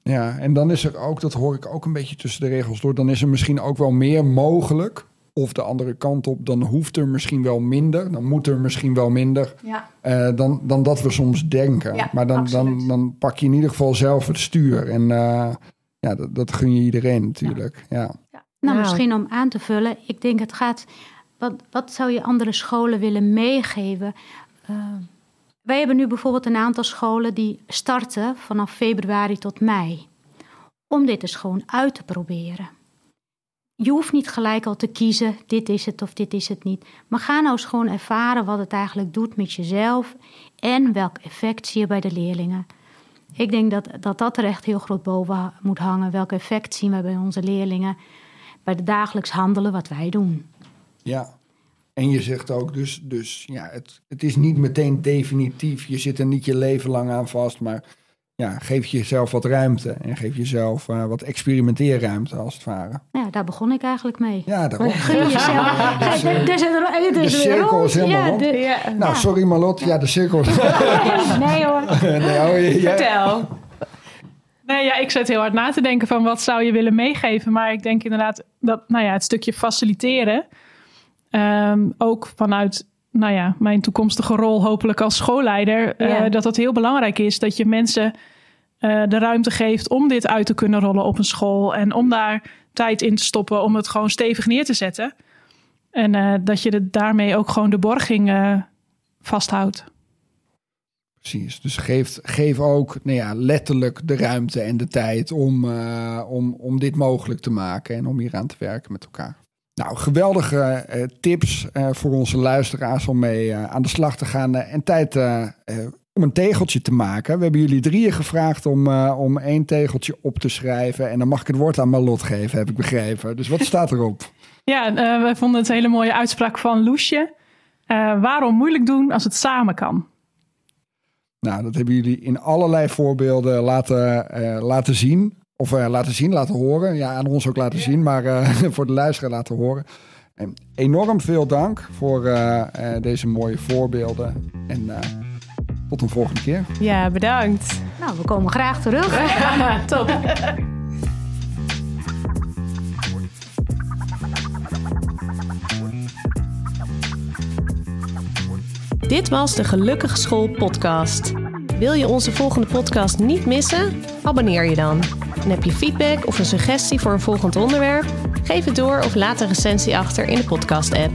Ja, en dan is er ook, dat hoor ik ook een beetje tussen de regels door, dan is er misschien ook wel meer mogelijk. Of de andere kant op, dan hoeft er misschien wel minder, dan moet er misschien wel minder ja. uh, dan, dan dat we soms denken. Ja, maar dan, dan, dan pak je in ieder geval zelf het stuur. En uh, ja, dat, dat, gun je iedereen natuurlijk. Ja. ja. Nou, misschien om aan te vullen, ik denk het gaat wat, wat, zou je andere scholen willen meegeven? Uh, wij hebben nu bijvoorbeeld een aantal scholen die starten vanaf februari tot mei. Om dit eens gewoon uit te proberen. Je hoeft niet gelijk al te kiezen, dit is het of dit is het niet. Maar ga nou eens gewoon ervaren wat het eigenlijk doet met jezelf en welk effect zie je bij de leerlingen. Ik denk dat dat, dat er echt heel groot boven moet hangen. Welk effect zien we bij onze leerlingen bij het dagelijks handelen wat wij doen. Ja, en je zegt ook dus, dus ja, het, het is niet meteen definitief. Je zit er niet je leven lang aan vast, maar ja, geef jezelf wat ruimte en geef jezelf uh, wat experimenteerruimte als het ware. Ja, daar begon ik eigenlijk mee. Ja, daarom. Gun jezelf. Dus, de, cirkel is helemaal ja, rond. de- Ja. Nou, sorry Marlot. Ja, de cirkel is... nee hoor. nee, oh, Vertel. Nee, ja, ik zit heel hard na te denken van wat zou je willen meegeven. Maar ik denk inderdaad dat nou ja, het stukje faciliteren, ehm, ook vanuit nou ja, mijn toekomstige rol hopelijk als schoolleider, eh, Ja. dat dat heel belangrijk is. Dat je mensen eh, de ruimte geeft om dit uit te kunnen rollen op een school. En om daar tijd in te stoppen om het gewoon stevig neer te zetten. En eh, dat je de, daarmee ook gewoon de borging eh, vasthoudt. Precies, dus geef, geef ook nou ja, letterlijk de ruimte en de tijd om, eh, om, om dit mogelijk te maken en om hier aan te werken met elkaar. Nou, geweldige eh, tips eh, voor onze luisteraars om mee eh, aan de slag te gaan en tijd om een tegeltje te maken. We hebben jullie drieën gevraagd om, om één tegeltje op te schrijven en dan mag ik het woord aan Malot geven, heb ik begrepen. Dus wat staat erop? Ja, we vonden het een hele mooie uitspraak van Loesje. Waarom moeilijk doen als het samen kan? Nou, dat hebben jullie in allerlei voorbeelden laten, laten zien. Of eh, laten zien, laten horen. Ja, aan ons ook laten zien, maar eh, voor de luisteraar laten horen. En enorm veel dank voor eh, deze mooie voorbeelden. En tot een volgende keer. Ja, bedankt. Nou, we komen graag terug. Top. Dit was de Gelukkig School podcast. Wil je onze volgende podcast niet missen? Abonneer je dan. En heb je feedback of een suggestie voor een volgend onderwerp? Geef het door of laat een recensie achter in de podcast-app.